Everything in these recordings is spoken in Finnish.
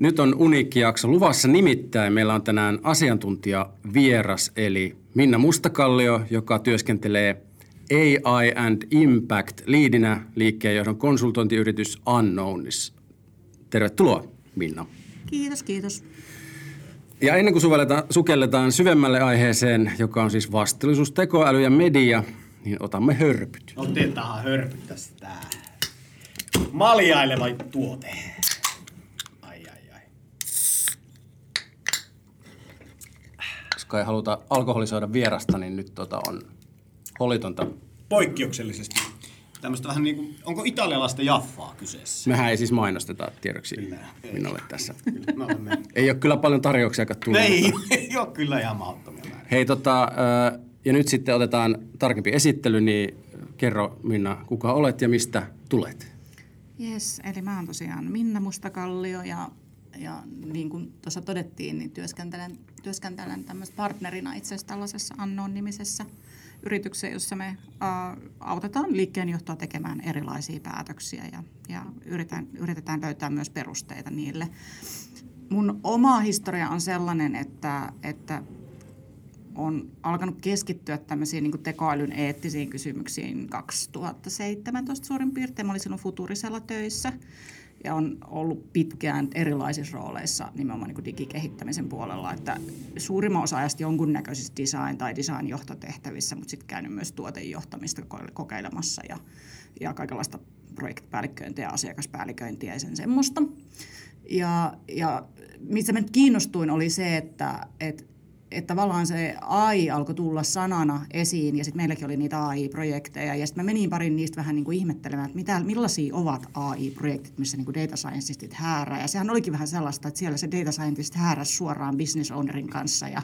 Nyt on uniikki jakso luvassa nimittäin. Meillä on tänään asiantuntija vieras eli Minna Mustakallio, joka työskentelee AI and Impact liidinä liikkeenjohdon konsultointiyritys Unknownissa. Tervetuloa Minna. Kiitos, kiitos. Ja ennen kuin sukelletaan, sukelletaan syvemmälle aiheeseen, joka on siis vastuullisuus, tekoäly ja media, niin otamme hörpyt. Otetaan hörpyt tästä. Maljaileva tuote. Ai ai ai. Koska ei haluta alkoholisoida vierasta, niin nyt tota on holitonta. Poikkeuksellisesti. Tämmöistä vähän niin kuin, onko italialaista jaffaa kyseessä? Mehän ei siis mainosteta tiedoksi Kyllä, ei. Minnalle tässä. Kyllä, me. Ei ole kyllä paljon tarjouksia tullut. ei, ei ole kyllä ihan mahdottomia määriä. Hei tota, ja nyt sitten otetaan tarkempi esittely, niin kerro Minna, kuka olet ja mistä tulet? Yes, eli mä oon tosiaan Minna Mustakallio ja, ja niin kuin tuossa todettiin, niin työskentelen, työskentelen tämmöistä partnerina itse asiassa tällaisessa Annoon-nimisessä yrityksessä, jossa me ää, autetaan liikkeenjohtoa tekemään erilaisia päätöksiä ja, ja yritetään, yritetään löytää myös perusteita niille. Mun oma historia on sellainen, että, että on alkanut keskittyä tämmöisiin niin tekoälyn eettisiin kysymyksiin 2017 suurin piirtein. Mä olin silloin Futurisella töissä ja on ollut pitkään erilaisissa rooleissa nimenomaan niin digikehittämisen puolella. Että suurimman osa ajasta jonkunnäköisissä design- tai design-johtotehtävissä, mutta sitten käynyt myös tuotejohtamista kokeilemassa ja, ja kaikenlaista projektipäällikköintiä ja asiakaspäälliköintiä ja sen semmoista. Ja, ja mistä mä nyt kiinnostuin oli se, että, että että tavallaan se AI alkoi tulla sanana esiin ja sitten meilläkin oli niitä AI-projekteja ja sitten mä menin parin niistä vähän niin kuin ihmettelemään, että mitä, millaisia ovat AI-projektit, missä niin kuin data scientistit häärää ja sehän olikin vähän sellaista, että siellä se data scientist hääräsi suoraan business ownerin kanssa ja,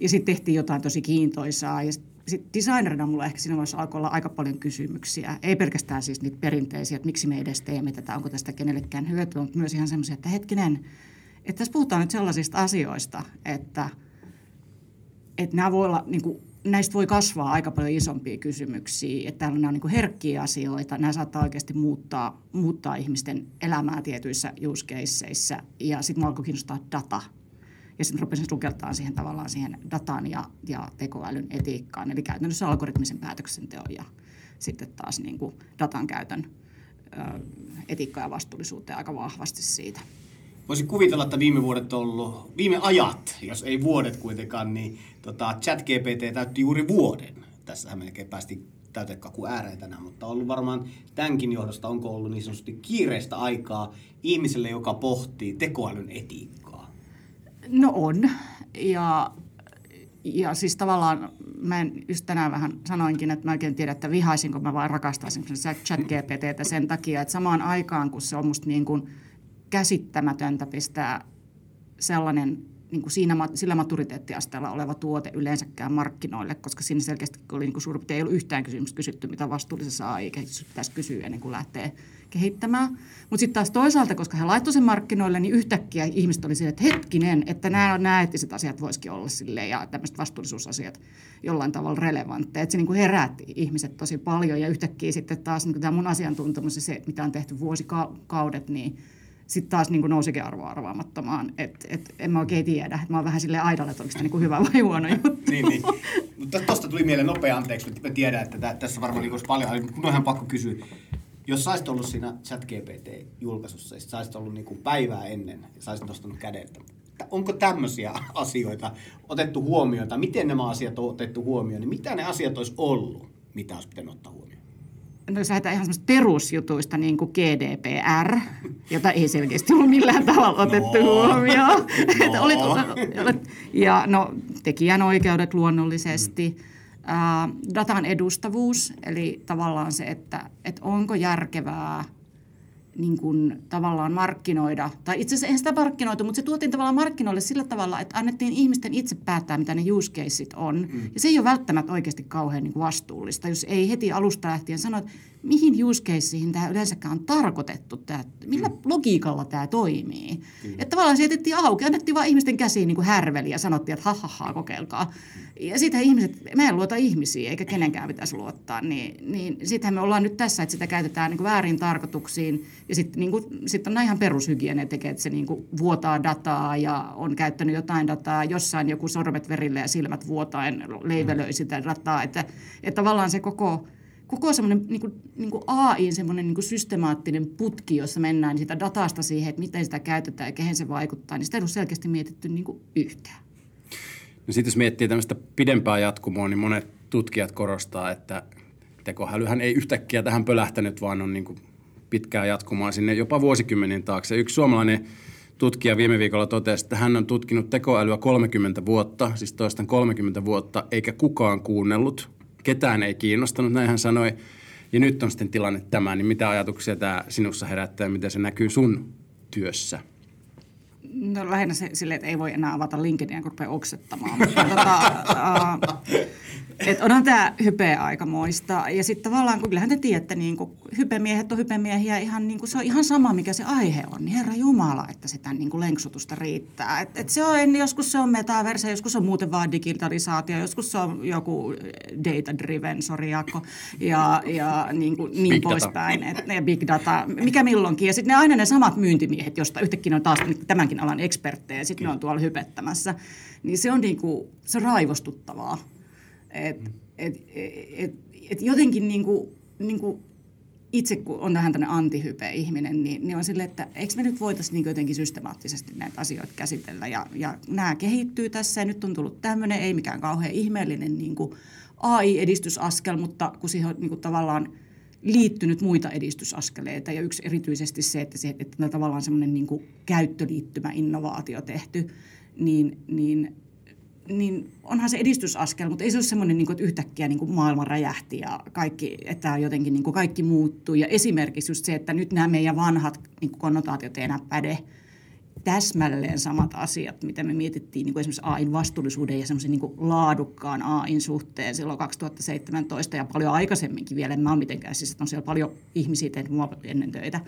ja sitten tehtiin jotain tosi kiintoisaa ja sitten sit designerina mulla ehkä siinä vaiheessa alkoi olla aika paljon kysymyksiä. Ei pelkästään siis niitä perinteisiä, että miksi me edes teemme tätä, onko tästä kenellekään hyötyä, mutta myös ihan semmoisia, että hetkinen, että tässä puhutaan nyt sellaisista asioista, että – että nämä voi olla, niin kuin, näistä voi kasvaa aika paljon isompia kysymyksiä, että täällä nämä on niin herkkiä asioita, nämä saattaa oikeasti muuttaa, muuttaa ihmisten elämää tietyissä use caseissa, ja sitten minua alkoi kiinnostaa data. Ja sitten rupesin sukeltaa siihen tavallaan siihen dataan ja, ja tekoälyn etiikkaan, eli käytännössä algoritmisen päätöksenteon ja sitten taas niin kuin datan käytön etiikkaa ja vastuullisuutta aika vahvasti siitä. Voisin kuvitella, että viime vuodet on ollut, viime ajat, jos ei vuodet kuitenkaan, niin tota, ChatGPT täytti juuri vuoden. Tässähän melkein päästiin täytekaku ääreen tänään, mutta on ollut varmaan tämänkin johdosta, onko ollut niin sanotusti kiireistä aikaa ihmiselle, joka pohtii tekoälyn etiikkaa. No on. Ja, ja siis tavallaan mä en just tänään vähän sanoinkin, että mä oikein tiedän, että vihaisinko mä vai rakastaisin chat GPTtä sen takia, että samaan aikaan, kun se on musta niin kuin käsittämätöntä pistää sellainen niin kuin siinä, sillä maturiteettiasteella oleva tuote yleensäkään markkinoille, koska siinä selkeästi oli niin kuin suurin ei ollut yhtään kysymystä kysytty, mitä vastuullisessa AI-kehityksessä pitäisi kysyä ennen kuin lähtee kehittämään. Mutta sitten taas toisaalta, koska he laittoi sen markkinoille, niin yhtäkkiä ihmiset oli silleen, että hetkinen, että nämä, nämä eettiset asiat voisikin olla silleen ja tämmöiset vastuullisuusasiat jollain tavalla relevantteja. Että se niin kuin herätti ihmiset tosi paljon ja yhtäkkiä sitten taas niin kuin tämä mun asiantuntemus ja se, mitä on tehty vuosikaudet, niin sitten taas niin nousikin arvoa arvaamattomaan. Et, et, en mä oikein tiedä. Mä oon vähän sille aidalle, että onko tämä niin hyvä vai huono juttu. niin, niin. Mutta tuosta tuli mieleen nopea anteeksi, mutta mä tiedän, että tä- tässä varmaan niin olisi paljon, mutta mun on ihan pakko kysyä. Jos saisit ollut siinä ChatGPT-julkaisussa, ja sit saisit ollut niin päivää ennen, ja saisit nostanut kädeltä, onko tämmöisiä asioita otettu huomioon, tai miten nämä asiat on otettu huomioon, niin mitä ne asiat olisi ollut, mitä olisi pitänyt ottaa huomioon? No jos lähdetään ihan semmoista perusjutuista niin kuin GDPR, jota ei selkeästi ollut millään tavalla otettu No. huomioon. Että No. olit, olit, ja no tekijänoikeudet luonnollisesti, ää, datan edustavuus, eli tavallaan se, että, että onko järkevää niin kuin, tavallaan markkinoida, tai itse asiassa eihän sitä markkinoitu, mutta se tuotiin tavallaan markkinoille sillä tavalla, että annettiin ihmisten itse päättää, mitä ne use caseit on. Mm. Ja se ei ole välttämättä oikeasti kauhean niin kuin vastuullista, jos ei heti alusta lähtien sano, että mihin use caseihin tämä yleensäkään on tarkoitettu, tämä, millä mm. logiikalla tämä toimii. Mm. Että tavallaan se jätettiin auki, annettiin vaan ihmisten käsiin niin kuin härveli ja sanottiin, että ha, ha, ha kokeilkaa. Ja sitten ihmiset, me ei luota ihmisiä eikä kenenkään pitäisi luottaa, niin, niin sittenhän me ollaan nyt tässä, että sitä käytetään niin kuin väärin tarkoituksiin ja sitten niin sit on ihan perushygiene tekee, että se niin kuin vuotaa dataa ja on käyttänyt jotain dataa, jossain joku sormet verille ja silmät vuotaen leivelöi sitä dataa, että, että tavallaan se koko koko semmoinen niin kuin, niin kuin AI, semmoinen niin systemaattinen putki, jossa mennään sitä datasta siihen, että miten sitä käytetään ja kehen se vaikuttaa, niin sitä ei ole selkeästi mietitty niin kuin yhtään. No sitten jos miettii tämmöistä pidempää jatkumoa, niin monet tutkijat korostaa, että tekoälyhän ei yhtäkkiä tähän pölähtänyt, vaan on niin kuin pitkää jatkumaa sinne jopa vuosikymmenin taakse. Yksi suomalainen tutkija viime viikolla totesi, että hän on tutkinut tekoälyä 30 vuotta, siis toistan 30 vuotta, eikä kukaan kuunnellut. Ketään ei kiinnostanut, näin hän sanoi. Ja nyt on sitten tilanne tämä, niin mitä ajatuksia tämä sinussa herättää ja miten se näkyy sun työssä? No lähinnä se, silleen, että ei voi enää avata LinkedInia, kun rupeaa oksettamaan. Mutta, tota, et onhan tämä hype aikamoista. Ja sitten tavallaan, kun kyllähän te tiedätte, niin kun hypemiehet on hypemiehiä, ihan, niin kuin se on ihan sama, mikä se aihe on. Niin Herra Jumala, että sitä niin kuin lenksutusta riittää. Et, et se on, joskus se on metaverse, joskus on muuten vaan digitalisaatio, joskus se on joku data-driven, sori Jaakko, ja, ja niin, kuin, niin poispäin. Et, ja big data, mikä milloinkin. Ja sitten ne aina ne samat myyntimiehet, josta yhtäkkiä on taas tämänkin alan eksperttejä, sitten ne on tuolla hypettämässä. Niin se on, niin kuin, se on raivostuttavaa. Et, et, et, et jotenkin niin kuin, niin itse kun on vähän tämmöinen antihype-ihminen, niin, niin on silleen, että eikö me nyt voitaisiin niin jotenkin systemaattisesti näitä asioita käsitellä. Ja, ja nämä kehittyy tässä ja nyt on tullut tämmöinen, ei mikään kauhean ihmeellinen niin AI-edistysaskel, mutta kun siihen on niin tavallaan liittynyt muita edistysaskeleita ja yksi erityisesti se, että, se, että tavallaan semmoinen niin käyttöliittymä innovaatio tehty, niin, niin niin onhan se edistysaskel, mutta ei se ole semmoinen, niin kuin, että yhtäkkiä niin kuin maailma räjähti ja kaikki, että jotenkin niin kuin kaikki muuttuu. Ja esimerkiksi just se, että nyt nämä meidän vanhat niin kuin konnotaatiot ei enää päde täsmälleen samat asiat, mitä me mietittiin niin kuin esimerkiksi AIn vastuullisuuden ja semmoisen niin laadukkaan AIn suhteen silloin 2017 ja paljon aikaisemminkin vielä. En mä ole mitenkään, siis että on siellä paljon ihmisiä tehnyt mua ennen töitä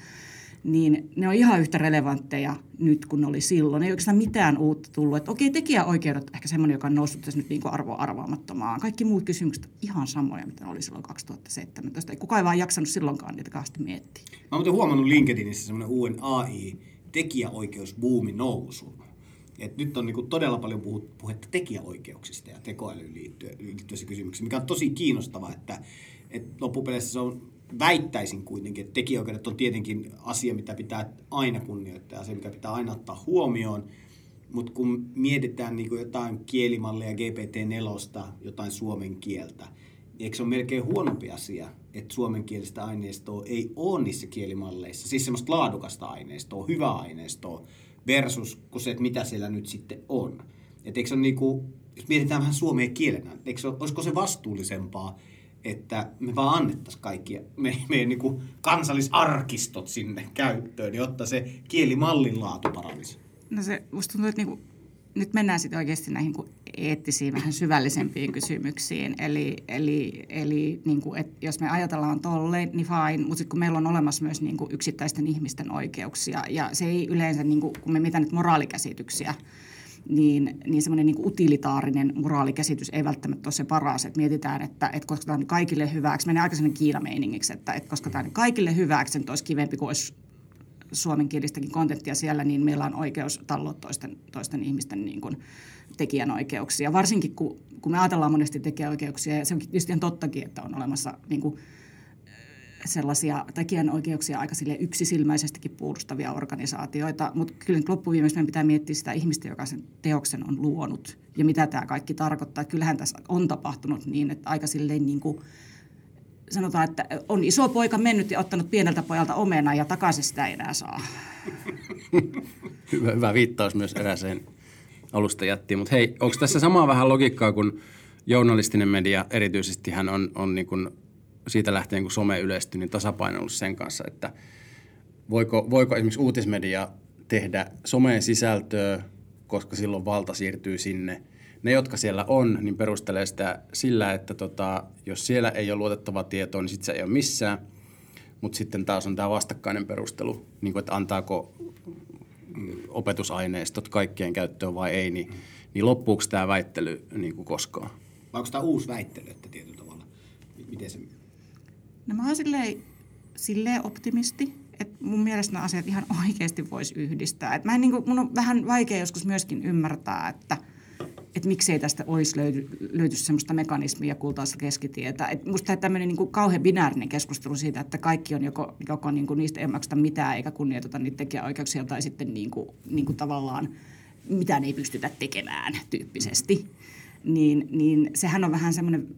niin ne on ihan yhtä relevantteja nyt kuin ne oli silloin. Ei oikeastaan mitään uutta tullut. Että okei, tekijäoikeudet ehkä semmoinen, joka on noussut tässä nyt niin kuin arvo arvaamattomaan. Kaikki muut kysymykset ihan samoja, mitä ne oli silloin 2017. Ei kukaan ei vaan jaksanut silloinkaan niitä kauheasti miettiä. Mä oon huomannut LinkedInissä semmoinen uuden AI-tekijäoikeusbuumi nousu. Et nyt on niinku todella paljon puhetta tekijäoikeuksista ja tekoälyyn liittyvissä kysymyksissä, mikä on tosi kiinnostavaa, että et loppupeleissä se on väittäisin kuitenkin, että tekijäoikeudet on tietenkin asia, mitä pitää aina kunnioittaa, asia, mikä pitää aina ottaa huomioon. Mutta kun mietitään niin kuin jotain kielimallia GPT-4, jotain suomen kieltä, niin eikö se ole melkein huonompi asia, että suomenkielistä aineistoa ei ole niissä kielimalleissa, siis semmoista laadukasta aineistoa, hyvää aineistoa, versus kun se, että mitä siellä nyt sitten on. Et eikö se ole niin kuin, jos mietitään vähän suomea kielenä, eikö se, olisiko se vastuullisempaa, että me vaan annettaisiin kaikki me, meidän niin kansallisarkistot sinne käyttöön, jotta se kielimallin laatu paranisi. No se, musta tuntuu, että niin kuin, nyt mennään sitten oikeasti näihin kuin eettisiin, vähän syvällisempiin kysymyksiin. Eli, eli, eli niin kuin, että jos me ajatellaan tolleen, niin fine, mutta sitten kun meillä on olemassa myös niin kuin yksittäisten ihmisten oikeuksia, ja se ei yleensä, niin kuin, kun me mitä nyt moraalikäsityksiä, niin, niin semmoinen niin utilitaarinen moraalikäsitys ei välttämättä ole se paras. Että mietitään, että, että koska tämä on kaikille hyväksi, menee aika sellainen kiinameiningiksi, että, että koska tämä on kaikille hyväksi, niin olisi kivempi kuin olisi suomenkielistäkin kontenttia siellä, niin meillä on oikeus talloa toisten, toisten ihmisten niin kuin tekijänoikeuksia. Varsinkin kun, kun me ajatellaan monesti tekijänoikeuksia, ja se on tietysti ihan tottakin, että on olemassa niin kuin, sellaisia tekijänoikeuksia aika sille yksisilmäisestikin puolustavia organisaatioita, mutta kyllä loppuviimeksi meidän pitää miettiä sitä ihmistä, joka sen teoksen on luonut ja mitä tämä kaikki tarkoittaa. Kyllähän tässä on tapahtunut niin, että aika silleen niin kuin sanotaan, että on iso poika mennyt ja ottanut pieneltä pojalta omena ja takaisin sitä ei enää saa. hyvä, hyvä viittaus myös erääseen alusta jättiin. Mutta hei, onko tässä samaa vähän logiikkaa kuin journalistinen media erityisesti hän on, on niin kuin siitä lähtien, kun some yleistyi, niin tasapainoillut sen kanssa, että voiko, voiko esimerkiksi uutismedia tehdä someen sisältöä, koska silloin valta siirtyy sinne. Ne, jotka siellä on, niin perustelee sitä sillä, että tota, jos siellä ei ole luotettavaa tietoa, niin sitten se ei ole missään. Mutta sitten taas on tämä vastakkainen perustelu, niin kuin, että antaako opetusaineistot kaikkien käyttöön vai ei, niin, niin loppuuko tämä väittely niin kuin koskaan? Vai onko tämä uusi väittely, että tietyllä tavalla? Miten se... No mä oon silleen, silleen optimisti, että mun mielestä nämä asiat ihan oikeasti voisi yhdistää. Et mä en, niin kuin, mun on vähän vaikea joskus myöskin ymmärtää, että et miksei tästä olisi löydy, löyty semmoista mekanismia kultaista keskitietä. Et musta tämmöinen niin kauhean binäärinen keskustelu siitä, että kaikki on joko, joko niin kuin niistä ei makseta mitään eikä kunnioiteta niitä tekijäoikeuksia tai sitten niin kuin, niin kuin tavallaan mitään ei pystytä tekemään tyyppisesti. Niin, niin sehän on vähän semmoinen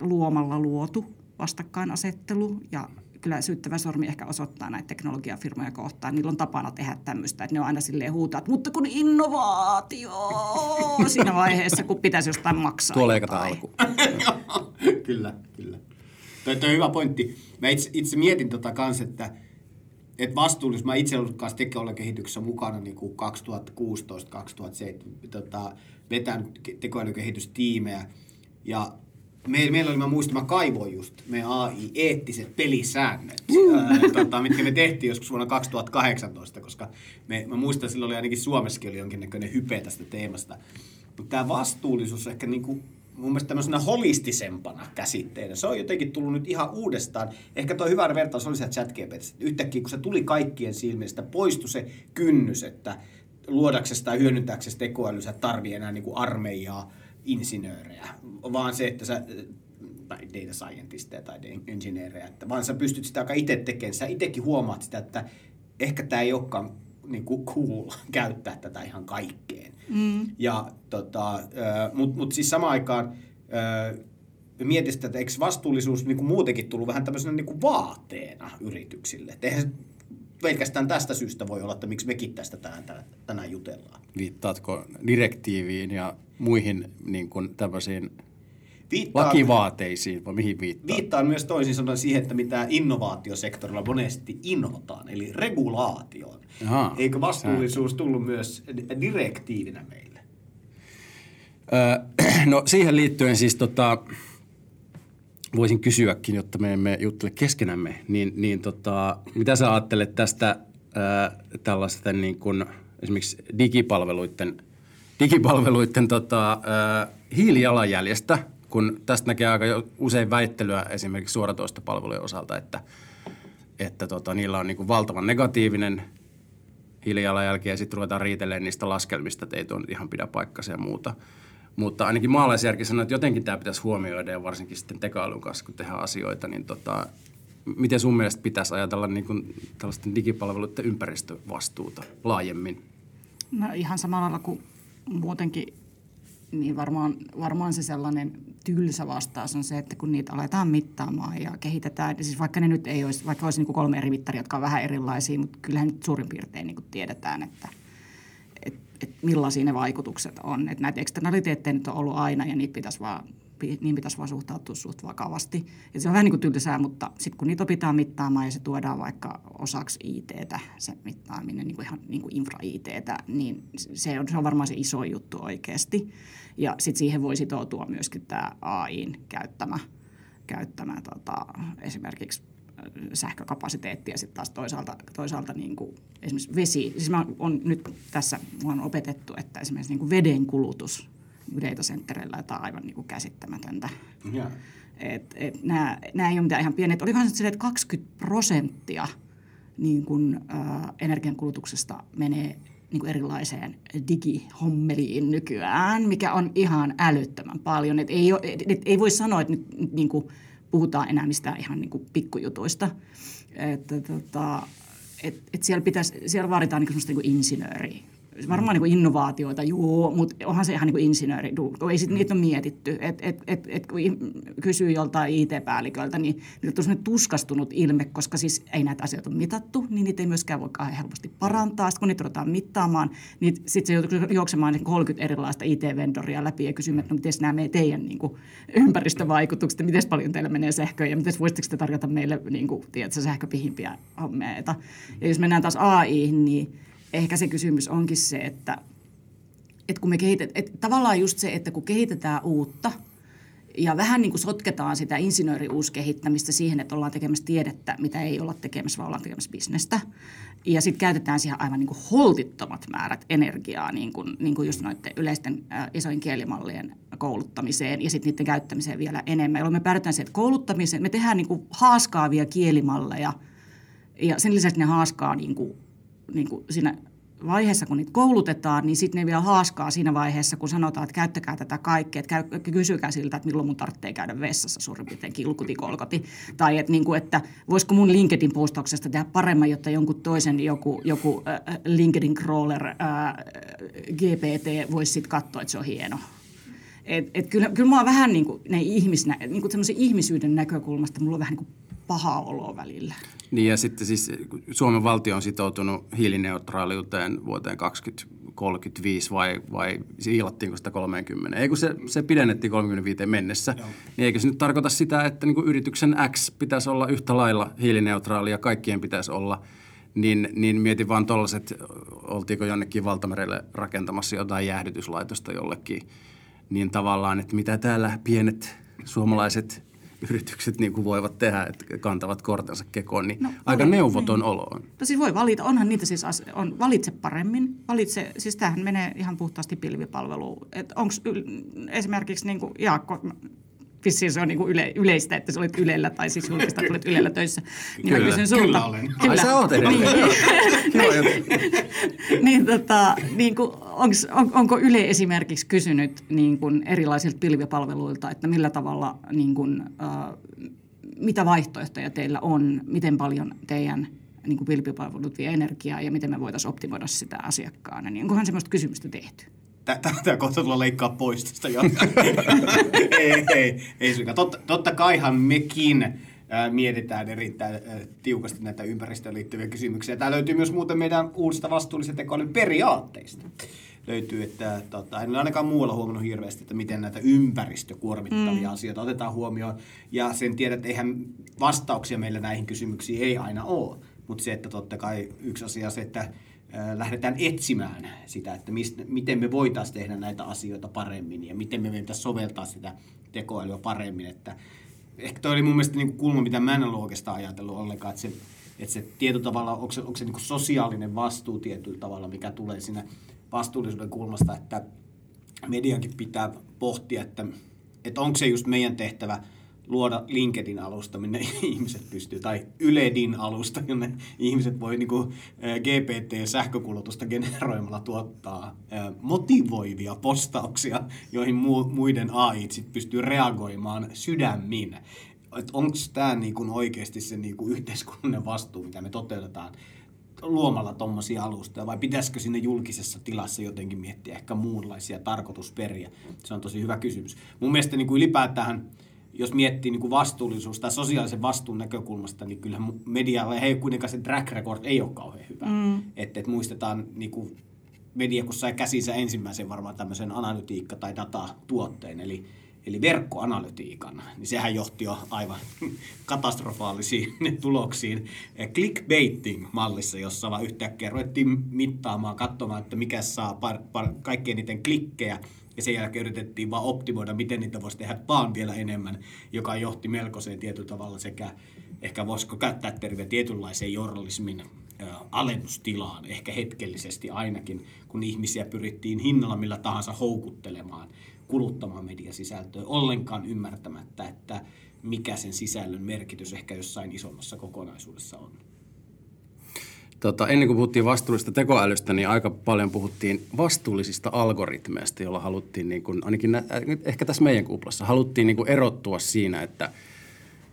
luomalla luotu vastakkainasettelu ja kyllä syyttävä sormi ehkä osoittaa näitä teknologiafirmoja kohtaan. Niillä on tapana tehdä tämmöistä, että ne on aina silleen huutaa, että mutta kun innovaatio siinä vaiheessa, kun pitäisi jostain maksaa Tuo leikataan alkuun. kyllä, kyllä. Toi, toi on hyvä pointti. Mä itse, itse mietin tota kans, että et vastuullisuus, mä itse ollut kanssa tekoälykehityksessä mukana niin kuin 2016-2007 tota, vetänyt ke- tekoälykehitystiimejä. Ja me, meillä oli, mä muistan, mä kaivoin just meidän AI-eettiset pelisäännöt, ää, tota, mitkä me tehtiin joskus vuonna 2018, koska me, mä muistan, silloin oli ainakin Suomessakin oli jonkinnäköinen hype tästä teemasta. Mutta tämä vastuullisuus ehkä niinku, mun mielestä tämmöisenä holistisempana käsitteenä, se on jotenkin tullut nyt ihan uudestaan. Ehkä tuo hyvä vertaus oli se ChatGPT. Yhtäkkiä kun se tuli kaikkien silmistä, poistui se kynnys, että luodaksesi tai hyödyntääksesi tekoäly, sä et tarvii enää niinku armeijaa, insinöörejä, vaan se, että sä tai data scientisteja tai engineerejä, että vaan sä pystyt sitä aika itse tekemään. Sä itsekin huomaat sitä, että ehkä tämä ei olekaan niin kuin cool käyttää tätä ihan kaikkeen. Mm. Ja tota, mutta mut siis samaan aikaan mietin sitä, että eikö vastuullisuus niin kuin muutenkin tullut vähän tämmöisenä niin kuin vaateena yrityksille. Et eihän pelkästään tästä syystä voi olla, että miksi mekin tästä tänään, tänään, tänään jutellaan. Viittaatko direktiiviin ja muihin niin kuin tämmöisiin Viittaan, lakivaateisiin, vai mihin viittaa? viittaan myös toisin sanoen siihen, että mitä innovaatiosektorilla monesti innotaan, eli regulaatioon. Ahaa. Eikö vastuullisuus tullut myös direktiivinä meille? Öö, no siihen liittyen siis tota, voisin kysyäkin, jotta me emme juttele keskenämme, niin, niin tota, mitä sä ajattelet tästä ää, tällaisten niin kuin, esimerkiksi digipalveluiden, digipalveluiden tota, hiilijalanjäljestä, kun tästä näkee aika usein väittelyä esimerkiksi suoratoistopalvelujen osalta, että, että tota, niillä on niin kuin valtavan negatiivinen hiilijalanjälki ja sitten ruvetaan riitelemään niistä laskelmista, että ei tuo nyt ihan pidä paikkansa ja muuta. Mutta ainakin maalaisjärki sanoo, että jotenkin tämä pitäisi huomioida ja varsinkin sitten tekoälyn kanssa, kun tehdään asioita, niin tota, miten sun mielestä pitäisi ajatella niin kuin tällaisten digipalveluiden ympäristövastuuta laajemmin? No ihan samalla kuin muutenkin, niin varmaan, varmaan se sellainen tylsä vastaus on se, että kun niitä aletaan mittaamaan ja kehitetään, siis vaikka ne nyt ei olisi, vaikka olisi niin kuin kolme eri mittaria, jotka on vähän erilaisia, mutta kyllähän nyt suurin piirtein niin kuin tiedetään, että et, et millaisia ne vaikutukset on. Et näitä eksternaliteetteja nyt on ollut aina ja niitä pitäisi vaan, niin pitäisi vaan suhtautua suht vakavasti. Et se on vähän niin kuin tylsää, mutta sitten kun niitä opitaan mittaamaan ja se tuodaan vaikka osaksi ITtä, se mittaaminen, niin kuin ihan niin kuin infra-ITtä, niin se on, se on varmaan se iso juttu oikeasti. Ja sitten siihen voi sitoutua myöskin tämä AIin käyttämä, käyttämä tota, esimerkiksi sähkökapasiteetti ja sitten taas toisaalta, toisaalta niin kuin esimerkiksi vesi. Siis mä on nyt tässä mua on opetettu, että esimerkiksi niin kuin veden kulutus datacenterillä on jotain aivan niin kuin käsittämätöntä. Et, et nämä, nämä ei ole mitään ihan pienet. Olikohan se silleen, että 20 prosenttia niin kuin, ä, energiankulutuksesta menee niin kuin erilaiseen digihommeliin nykyään, mikä on ihan älyttömän paljon. Et ei, ole, et, et ei voi sanoa, että nyt nyt niin kuin puhutaan enää mistään ihan niin kuin pikkujutuista. Että, tota, et, et siellä, pitäisi, siellä vaaditaan niin semmoista niin insinööri varmaan niin kuin innovaatioita, joo, mutta onhan se ihan niin kuin insinööri, ei sit niitä ole mietitty. Et, et, et, et kun kysyy joltain IT-päälliköltä, niin niitä on tuskastunut ilme, koska siis ei näitä asioita ole mitattu, niin niitä ei myöskään voi helposti parantaa. Sitten kun niitä ruvetaan mittaamaan, niin sitten se joutuu juoksemaan 30 erilaista IT-vendoria läpi ja kysymään, että no miten nämä menee teidän niin kuin, ympäristövaikutukset, miten paljon teillä menee sähköä ja miten voisitteko te tarjota meille niin kuin, tiedätkö, sähköpihimpiä hommeita. Ja jos mennään taas AI, niin ehkä se kysymys onkin se, että, että kun me kehitetään, että tavallaan just se, että kun kehitetään uutta ja vähän niin kuin sotketaan sitä insinööriuuskehittämistä siihen, että ollaan tekemässä tiedettä, mitä ei olla tekemässä, vaan ollaan tekemässä bisnestä. Ja sitten käytetään siihen aivan niin kuin holtittomat määrät energiaa, niin kuin, niin kuin just noiden yleisten äh, isojen kielimallien kouluttamiseen ja sitten niiden käyttämiseen vielä enemmän. Jolloin me päädytään siihen, että kouluttamiseen, me tehdään niin kuin haaskaavia kielimalleja ja sen lisäksi ne haaskaa niin kuin niin kuin siinä vaiheessa, kun niitä koulutetaan, niin sitten ne vielä haaskaa siinä vaiheessa, kun sanotaan, että käyttäkää tätä kaikkea, että käy, kysykää siltä, että milloin mun tarvitsee käydä vessassa suurin piirtein kilkuti kolkoti. Tai että, niin kuin, että voisiko mun LinkedIn-postauksesta tehdä paremmin, jotta jonkun toisen joku, joku äh, LinkedIn crawler äh, GPT voisi sitten katsoa, että se on hieno. Et, et kyllä, kyllä mä oon vähän niin kuin, ne ihmisnä, niin kuin ihmisyyden näkökulmasta, mulla on vähän niin kuin paha olo välillä. Niin ja sitten siis Suomen valtio on sitoutunut hiilineutraaliuteen vuoteen 2035 vai, vai siilattiinko sitä 30? Ei kun se, se pidennettiin 35 mennessä. Joo. Niin eikö se nyt tarkoita sitä, että niin yrityksen X pitäisi olla yhtä lailla hiilineutraali ja kaikkien pitäisi olla – niin, niin mietin vaan tuollaiset, oltiinko jonnekin valtamerelle rakentamassa jotain jäähdytyslaitosta jollekin, niin tavallaan, että mitä täällä pienet suomalaiset yritykset niin kuin voivat tehdä, että kantavat kortensa kekoon, niin no, aika valit, neuvoton niin. olo on. No siis voi valita, onhan niitä siis, on, valitse paremmin, valitse, siis tämähän menee ihan puhtaasti pilvipalveluun. Onko esimerkiksi niin kuin Jaakko, vissiin se on niin kuin yle, yleistä, että sä olet Ylellä tai siis julkista, että olet Ylellä töissä. Niin kyllä, kysyn sulta. kyllä olen. Kyllä. Ai sä oot edelleen. niin, niin, tota, niin kuin, onks, on, onko Yle esimerkiksi kysynyt niin kuin erilaisilta pilvipalveluilta, että millä tavalla, niin kuin, uh, mitä vaihtoehtoja teillä on, miten paljon teidän niin kuin pilvipalvelut vie energiaa ja miten me voitaisiin optimoida sitä asiakkaana, niin onkohan sellaista kysymystä tehty? Tämä kohta tulla leikkaa pois tästä jo. ei, ei, ei suinkaan. Totta, totta kaihan mekin ää, mietitään erittäin tiukasti näitä ympäristöön liittyviä kysymyksiä. Tämä löytyy myös muuten meidän uusista vastuullisen tekoälyn periaatteista. Löytyy, että tota, en ole ainakaan muualla huomannut hirveästi, että miten näitä ympäristökuormittavia mm. asioita otetaan huomioon. Ja sen tiedät, että eihän vastauksia meillä näihin kysymyksiin ei aina ole. Mutta se, että totta kai yksi asia se, että lähdetään etsimään sitä, että mistä, miten me voitaisiin tehdä näitä asioita paremmin ja miten me voitaisiin soveltaa sitä tekoälyä paremmin. Että ehkä toi oli mun mielestä niin kulma, mitä mä en ollut oikeastaan ajatellut ollenkaan, että se, että se tietyllä tavalla, onko se, onko se niin sosiaalinen vastuu tietyllä tavalla, mikä tulee siinä vastuullisuuden kulmasta, että mediankin pitää pohtia, että, että onko se just meidän tehtävä – luoda LinkedIn-alusta, minne ihmiset pystyy, tai Yledin-alusta, jonne ihmiset voi niin kuin, GPT-sähkökulutusta generoimalla tuottaa motivoivia postauksia, joihin muiden AI sit pystyy reagoimaan sydämin. Onko tämä niin oikeasti se niin kuin yhteiskunnallinen vastuu, mitä me toteutetaan luomalla tuommoisia alustoja, vai pitäisikö sinne julkisessa tilassa jotenkin miettiä ehkä muunlaisia tarkoitusperiä? Se on tosi hyvä kysymys. Mun mielestä niin kuin ylipäätään jos miettii niin kuin vastuullisuus tai sosiaalisen vastuun näkökulmasta, niin kyllähän medialla ei kuitenkaan se track record ei ole kauhean hyvä. Mm. Että et muistetaan niin kuin media, kun sai käsinsä ensimmäisen varmaan tämmöisen analytiikka- tai datatuotteen, eli, eli verkkoanalytiikan, niin sehän johti jo aivan katastrofaalisiin tuloksiin. Clickbaiting-mallissa, jossa vaan yhtäkkiä ruvettiin mittaamaan, katsomaan, että mikä saa par, par, kaikkein niiden klikkejä, ja sen jälkeen yritettiin vaan optimoida, miten niitä voisi tehdä vaan vielä enemmän, joka johti melkoiseen tietyllä tavalla sekä ehkä voisiko käyttää terveä tietynlaiseen journalismin alennustilaan, ehkä hetkellisesti ainakin, kun ihmisiä pyrittiin hinnalla millä tahansa houkuttelemaan, kuluttamaan mediasisältöä, ollenkaan ymmärtämättä, että mikä sen sisällön merkitys ehkä jossain isommassa kokonaisuudessa on. Tota, ennen kuin puhuttiin vastuullisesta tekoälystä, niin aika paljon puhuttiin vastuullisista algoritmeista, joilla haluttiin, niin kuin, ainakin nä, ehkä tässä meidän kuplassa, haluttiin niin kuin erottua siinä, että,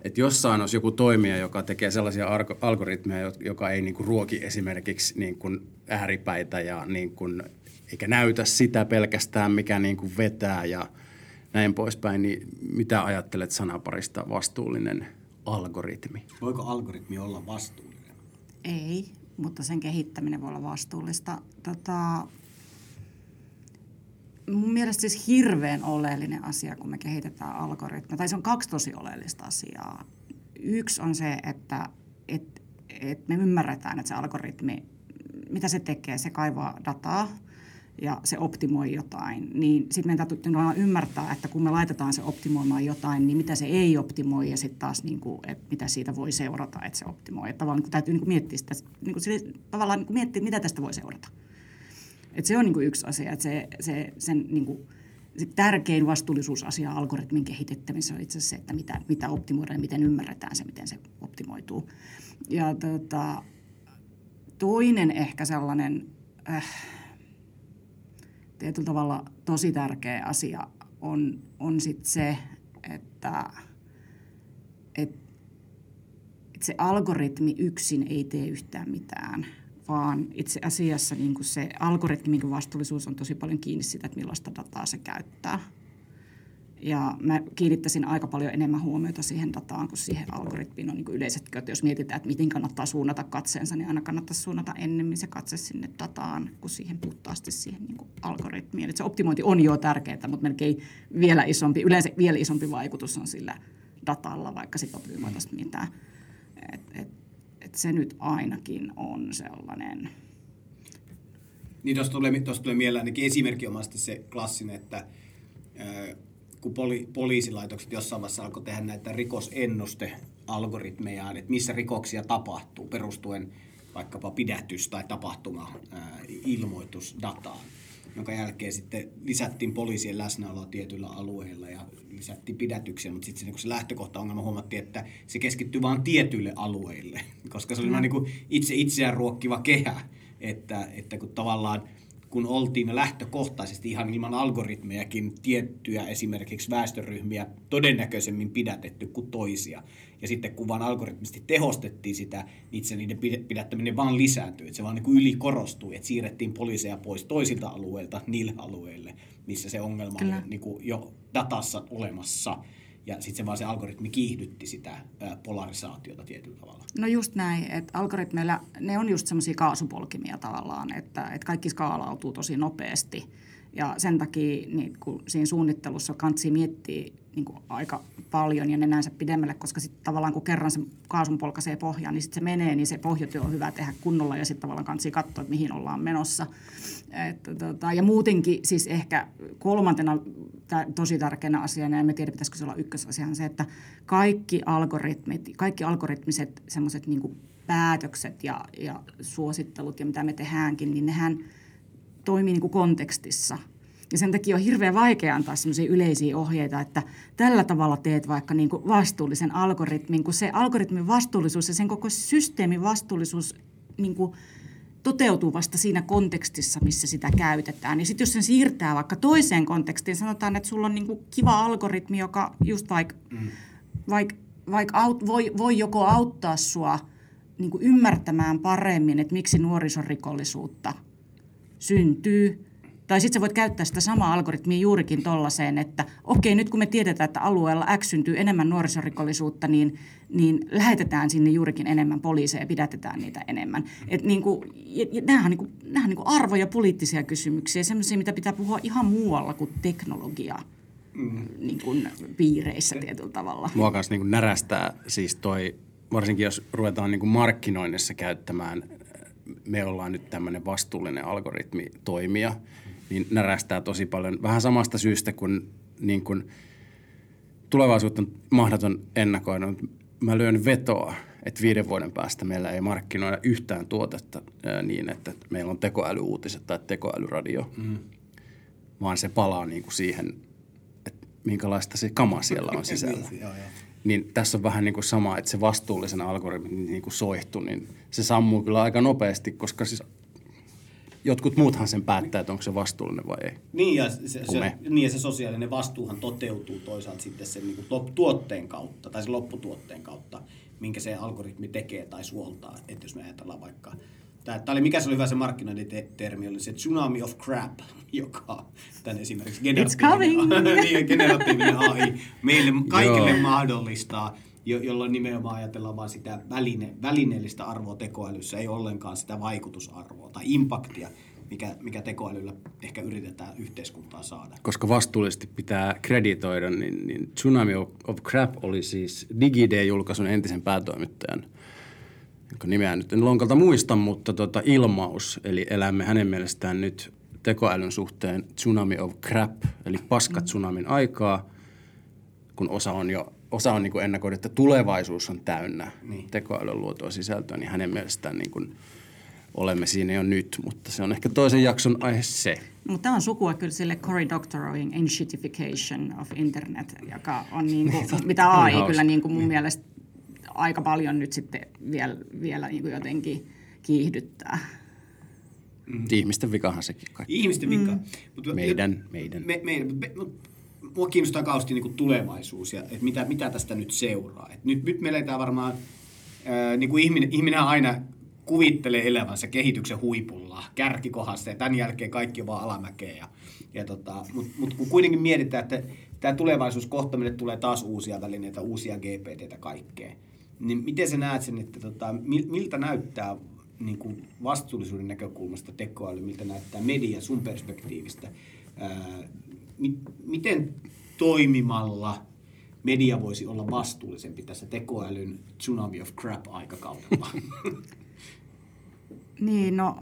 että jossain olisi joku toimija, joka tekee sellaisia algoritmeja, joka ei niin kuin ruoki esimerkiksi niin kuin ääripäitä ja niin kuin, eikä näytä sitä pelkästään, mikä niin kuin vetää ja näin poispäin, niin mitä ajattelet sanaparista vastuullinen algoritmi? Voiko algoritmi olla vastuullinen? Ei, mutta sen kehittäminen voi olla vastuullista. Tota, mun mielestä siis hirveän oleellinen asia, kun me kehitetään algoritmeja, tai se on kaksi tosi oleellista asiaa. Yksi on se, että et, et me ymmärretään, että se algoritmi, mitä se tekee, se kaivaa dataa ja se optimoi jotain, niin sitten meidän täytyy ymmärtää, että kun me laitetaan se optimoimaan jotain, niin mitä se ei optimoi ja sitten taas, niin kuin, että mitä siitä voi seurata, että se optimoi. Että tavallaan niin täytyy niin kuin miettiä sitä, niin kuin, tavallaan niin kuin miettiä, mitä tästä voi seurata. Et se on niin yksi asia, että se, se, sen niin kuin, se tärkein vastuullisuusasia algoritmin kehitettämisessä on itse asiassa se, että mitä, mitä optimoidaan ja miten ymmärretään se, miten se optimoituu. Ja tota, toinen ehkä sellainen äh, tietyllä tavalla tosi tärkeä asia on, on sit se, että et, et se algoritmi yksin ei tee yhtään mitään, vaan itse asiassa niin kuin se algoritmin vastuullisuus on tosi paljon kiinni siitä, että millaista dataa se käyttää. Ja mä kiinnittäisin aika paljon enemmän huomiota siihen dataan kuin siihen algoritmiin on niin yleiset että Jos mietitään, että miten kannattaa suunnata katseensa, niin aina kannattaa suunnata ennemmin se katse sinne dataan kuin siihen puhtaasti siihen niin kuin algoritmiin. Eli se optimointi on jo tärkeää, mutta melkein vielä isompi, yleensä vielä isompi vaikutus on sillä datalla, vaikka sitten optimoitaisiin mitään. Et, et, et se nyt ainakin on sellainen... Niin tuosta tulee, tulee mieleen ainakin esimerkinomaisesti se klassinen, että kun poli, poliisilaitokset jossain vaiheessa alkoi tehdä näitä rikosennustealgoritmeja, että missä rikoksia tapahtuu perustuen vaikkapa pidätys- tai tapahtuma-ilmoitusdataan, jonka jälkeen sitten lisättiin poliisien läsnäoloa tietyillä alueilla ja lisättiin pidätyksiä, mutta sitten se, niin se lähtökohta-ongelma huomattiin, että se keskittyy vain tietyille alueille, koska se oli mm. niin kuin itse itseään ruokkiva kehä, että, että kun tavallaan – kun oltiin lähtökohtaisesti ihan ilman algoritmejakin tiettyjä esimerkiksi väestöryhmiä todennäköisemmin pidätetty kuin toisia. Ja sitten kun vaan algoritmisesti tehostettiin sitä, niin itse niiden pidättäminen vaan lisääntyi. Että se vaan niin kuin ylikorostui, että siirrettiin poliiseja pois toisilta alueilta niille alueille, missä se ongelma Kyllä. oli niin kuin jo datassa olemassa – ja sitten se vaan se algoritmi kiihdytti sitä polarisaatiota tietyllä tavalla. No just näin, että algoritmeilla, ne on just semmoisia kaasupolkimia tavallaan, että, että kaikki skaalautuu tosi nopeasti. Ja sen takia niin kun siinä suunnittelussa kansi miettiä niin aika paljon ja nenänsä pidemmälle, koska sitten tavallaan kun kerran se kaasun polkaisee pohjaan, niin sitten se menee, niin se pohjatyö on hyvä tehdä kunnolla ja sitten tavallaan kansi katsoa, että mihin ollaan menossa. Että, tota, ja muutenkin siis ehkä kolmantena tosi tärkeänä asiana, ja en tiedä pitäisikö se olla ykkösasia, on se, että kaikki algoritmit, kaikki algoritmiset semmoiset niin päätökset ja, ja suosittelut ja mitä me tehdäänkin, niin nehän toimii niin kuin kontekstissa – ja sen takia on hirveän vaikea antaa sellaisia yleisiä ohjeita, että tällä tavalla teet vaikka niin kuin vastuullisen algoritmin, kun se algoritmin vastuullisuus ja sen koko systeemin vastuullisuus niin kuin toteutuu vasta siinä kontekstissa, missä sitä käytetään. Ja sitten jos sen siirtää vaikka toiseen kontekstiin, sanotaan, että sulla on niin kuin kiva algoritmi, joka just vaikka mm. vaik, vaik aut, voi, voi joko auttaa sua niin kuin ymmärtämään paremmin, että miksi nuorisorikollisuutta syntyy, tai sitten sä voit käyttää sitä samaa algoritmia juurikin tollaiseen, että okei, nyt kun me tiedetään, että alueella X syntyy enemmän nuorisorikollisuutta, niin, niin lähetetään sinne juurikin enemmän poliiseja ja pidätetään niitä enemmän. Et niin kuin, ja, ja nämä on, niin kuin, nämä on niin kuin arvoja poliittisia kysymyksiä, sellaisia, mitä pitää puhua ihan muualla kuin teknologia. Mm. Niin kuin piireissä tietyllä tavalla. Mua kanssa niin kuin närästää siis toi, varsinkin jos ruvetaan niin kuin markkinoinnissa käyttämään, me ollaan nyt tämmöinen vastuullinen algoritmi toimia, niin närästää tosi paljon. Vähän samasta syystä kuin, niin kuin tulevaisuutta on mahdoton ennakoida. Mä lyön vetoa, että viiden vuoden päästä meillä ei markkinoida yhtään tuotetta niin, että meillä on tekoälyuutiset tai tekoälyradio, mm. vaan se palaa niin kuin siihen, että minkälaista se kama siellä on sisällä. Niin tässä on vähän niin kuin sama, että se vastuullisen algoritmin niin kuin soihtu, niin se sammuu kyllä aika nopeasti, koska siis jotkut muuthan sen päättää, että onko se vastuullinen vai ei. Niin ja se, se, me. niin ja se sosiaalinen vastuuhan toteutuu toisaalta sitten sen niin kuin tuotteen kautta tai sen lopputuotteen kautta, minkä se algoritmi tekee tai suoltaa. Että jos me ajatellaan vaikka, tämä, tämä oli, mikä se oli hyvä se markkinointitermi, oli se tsunami of crap, joka tämän esimerkiksi coming! niin, generatiivinen AI meille kaikille Joo. mahdollistaa, jo, jolloin nimenomaan ajatellaan vain sitä väline, välineellistä arvoa tekoälyssä, ei ollenkaan sitä vaikutusarvoa tai impaktia, mikä, mikä tekoälyllä ehkä yritetään yhteiskuntaa saada. Koska vastuullisesti pitää kreditoida, niin, niin Tsunami of, of Crap oli siis DigiD-julkaisun entisen päätoimittajan, jonka nimeä nyt en lonkalta muista, mutta tota, ilmaus. Eli elämme hänen mielestään nyt tekoälyn suhteen Tsunami of Crap, eli paskatsunamin aikaa, kun osa on jo osa on niin kuin ennakoida, että tulevaisuus on täynnä niin. tekoälyn luotua sisältöä, niin hänen mielestään niin kuin olemme siinä jo nyt, mutta se on ehkä toisen jakson aihe se. Mutta tämä on sukua kyllä sille Cory Doctorowin Enshittification of Internet, joka on niin kuin, mitä AI kyllä niin kuin mun mielestä aika paljon nyt sitten vielä, vielä niin kuin jotenkin kiihdyttää. Mm. Ihmisten vikahan sekin kaikki. Ihmisten vika. Mm. Mutta Meidän, meidän. Me, me, me, mut mua kiinnostaa kauheasti niin tulevaisuus ja että mitä, mitä tästä nyt seuraa. Et nyt, nyt me eletään varmaan, ää, niin kuin ihminen, ihminenhän aina kuvittelee elävänsä kehityksen huipulla, kärkikohdassa ja tämän jälkeen kaikki on vaan alamäkeä. Ja, ja tota, Mutta mut kun kuitenkin mietitään, että tämä tulevaisuus kohta meille tulee taas uusia välineitä, uusia GPTtä kaikkea, niin miten sä näet sen, että tota, mil- miltä näyttää niin kuin vastuullisuuden näkökulmasta tekoäly, miltä näyttää media sun perspektiivistä? Ää, mi- miten toimimalla media voisi olla vastuullisempi tässä tekoälyn tsunami of crap aikakaudella? Niin, no,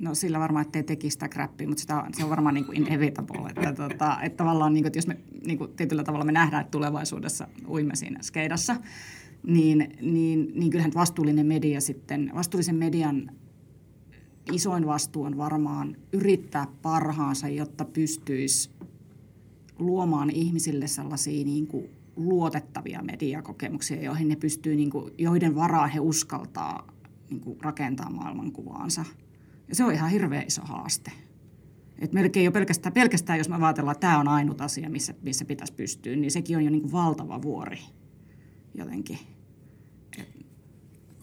no sillä varmaan, ettei tekisi sitä crappia, mutta sitä, se on varmaan niin kuin inevitable. Että, tota, että tavallaan, niin kuin, että jos me niin kuin tietyllä tavalla me nähdään, että tulevaisuudessa uimme siinä skeidassa, niin, niin, niin kyllähän vastuullinen media sitten, vastuullisen median isoin vastuu on varmaan yrittää parhaansa, jotta pystyisi luomaan ihmisille sellaisia niin kuin luotettavia mediakokemuksia, joihin ne pystyy, niin kuin, joiden varaan he uskaltaa niin kuin rakentaa maailmankuvaansa. Ja se on ihan hirveän iso haaste. Et melkein jo pelkästään, pelkästään, jos me ajatellaan, että tämä on ainut asia, missä, missä pitäisi pystyä, niin sekin on jo niin kuin valtava vuori jotenkin.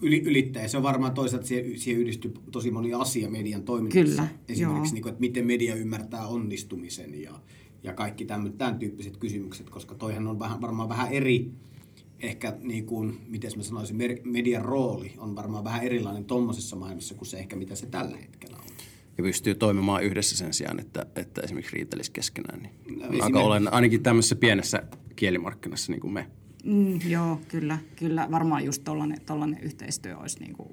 Yli, ylittäjä. Se on varmaan toisaalta siihen, siihen yhdistyy tosi moni asia median toiminnassa. Kyllä, Esimerkiksi, joo. niin kuin, että miten media ymmärtää onnistumisen ja, ja kaikki tämän, tämän tyyppiset kysymykset, koska toihan on vähän, varmaan vähän eri, ehkä niin kuin, miten mä sanoisin, median rooli on varmaan vähän erilainen tuommoisessa maailmassa kuin se ehkä mitä se tällä hetkellä on. Ja pystyy toimimaan yhdessä sen sijaan, että, että esimerkiksi riitelisi keskenään. Niin No, aika esimerkiksi- olen, ainakin tämmöisessä pienessä kielimarkkinassa niin kuin me. Mm, joo, kyllä, kyllä. Varmaan just tollainen, tollainen yhteistyö olisi niin kuin,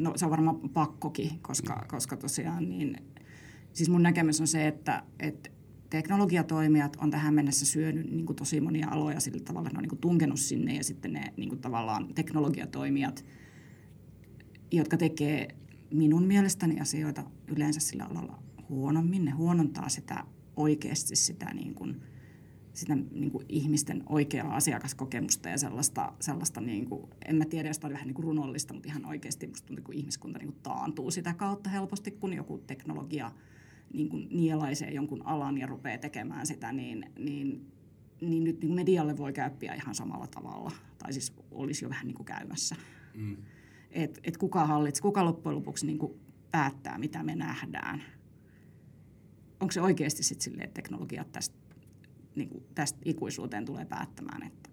no se on varmaan pakkokin, koska, koska tosiaan niin, siis mun näkemys on se, että, että teknologiatoimijat on tähän mennessä syönyt niin kuin tosi monia aloja sillä tavalla, että ne on niin kuin tunkenut sinne ja sitten ne niin kuin tavallaan teknologiatoimijat, jotka tekee minun mielestäni asioita yleensä sillä alalla huonommin, ne huonontaa sitä oikeasti sitä niin kuin, sitä niin kuin ihmisten oikeaa asiakaskokemusta ja sellaista, sellaista niin kuin, en mä tiedä, jos tämä oli vähän niin kuin runollista, mutta ihan oikeasti musta tuntuu, kun ihmiskunta niin kuin taantuu sitä kautta helposti, kun joku teknologia niin kuin nielaisee jonkun alan ja rupeaa tekemään sitä, niin, niin, niin nyt niin medialle voi käyppiä ihan samalla tavalla, tai siis olisi jo vähän niin kuin käymässä. Mm. Et, et kuka hallitsee, kuka loppujen lopuksi niin kuin päättää, mitä me nähdään. Onko se oikeasti sitten silleen, että teknologiat tästä niin kuin tästä ikuisuuteen tulee päättämään, että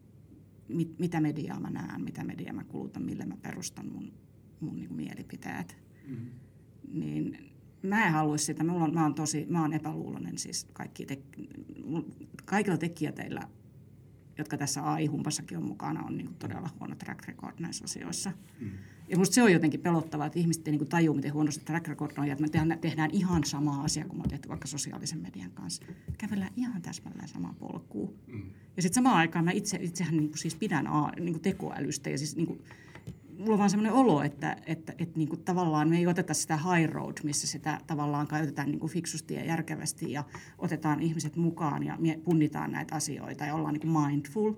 mit, mitä mediaa mä näen, mitä mediaa mä kulutan, millä mä perustan mun, mun niin kuin mielipiteet. Mm. Niin mä en haluaisi sitä. Mulla on, mä, oon tosi, mä oon epäluuloinen siis kaikki tek, mul- kaikilla tekijöillä, jotka tässä AI-humpassakin on mukana, on niin todella huono track record näissä asioissa. Mm. Ja musta se on jotenkin pelottavaa, että ihmiset ei niin tajua, miten huonosti track record on, ja että me tehdään, tehdään ihan samaa asiaa kuin me on tehty vaikka sosiaalisen median kanssa. Kävellään ihan täsmälleen samaa polkua. Mm. Ja sitten samaan aikaan mä itse, itsehän niin siis pidän A, niin tekoälystä, ja siis niin kuin, mulla on vaan sellainen olo, että, että, että niin tavallaan me ei oteta sitä high road, missä sitä tavallaan käytetään niin fiksusti ja järkevästi ja otetaan ihmiset mukaan ja punnitaan näitä asioita ja ollaan niin mindful.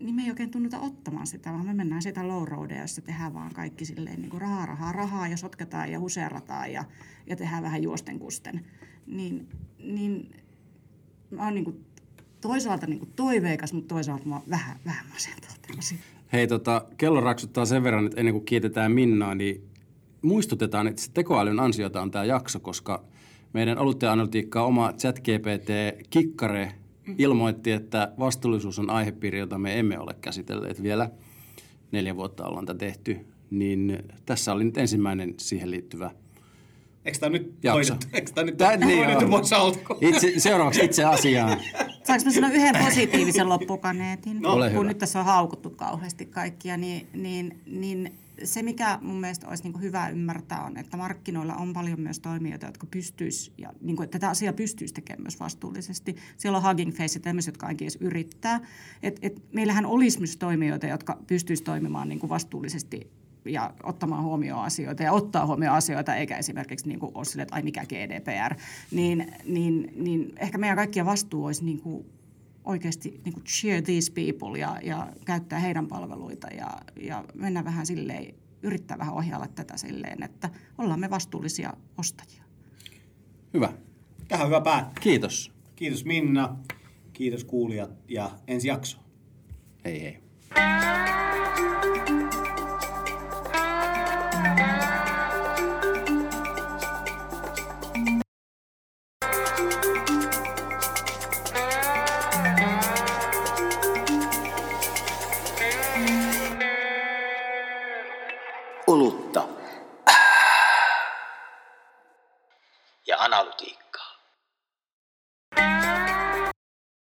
niin me ei oikein tunnuta ottamaan sitä, vaan me mennään sitä low roadia, jossa tehdään vaan kaikki silleen niin rahaa, rahaa, rahaa ja sotketaan ja huseerataan ja, ja tehdään vähän juosten kusten. Niin, niin mä oon niin toisaalta niin toiveikas, mutta toisaalta mä vähän, vähän masentaa Hei, tota, kello raksuttaa sen verran, että ennen kuin kiitetään Minnaa, niin muistutetaan, että tekoälyn ansiota on tämä jakso, koska meidän oluttaja-analytiikkaa oma ChatGPT-kikkare ilmoitti, että vastuullisuus on aihepiiri, jota me emme ole käsitelleet vielä. Neljä vuotta ollaan tätä tehty. Niin tässä oli nyt ensimmäinen siihen liittyvä Eikö tämä nyt jakso. hoidettu? Eikö tämä nyt Tää- niin? Itse, seuraavaksi itse asiaan. Saanko mä sanoa yhden positiivisen loppukaneetin? No, ole kun hyvä. nyt tässä on haukuttu kauheasti kaikkia, niin, niin, niin se, mikä mun mielestä olisi niin hyvä ymmärtää, on, että markkinoilla on paljon myös toimijoita, jotka pystyis, ja niin kuin, että tätä asiaa pystyisi tekemään myös vastuullisesti. Siellä on Hugging Face ja tämmöiset, jotka ainakin edes yrittää. Et, et meillähän olisi myös toimijoita, jotka pystyisivät toimimaan niin kuin vastuullisesti ja ottamaan huomioon asioita ja ottaa huomioon asioita, eikä esimerkiksi niin kuin ole sille, että ai mikä GDPR, niin, niin, niin ehkä meidän kaikkien vastuu olisi niin kuin oikeasti niin kuin cheer these people ja, ja käyttää heidän palveluita ja, ja mennä vähän silleen, yrittää vähän ohjailla tätä silleen, että ollaan me vastuullisia ostajia. Hyvä. Tähän hyvä päättää. Kiitos. Kiitos Minna, kiitos kuulijat ja ensi jakso. Hei hei.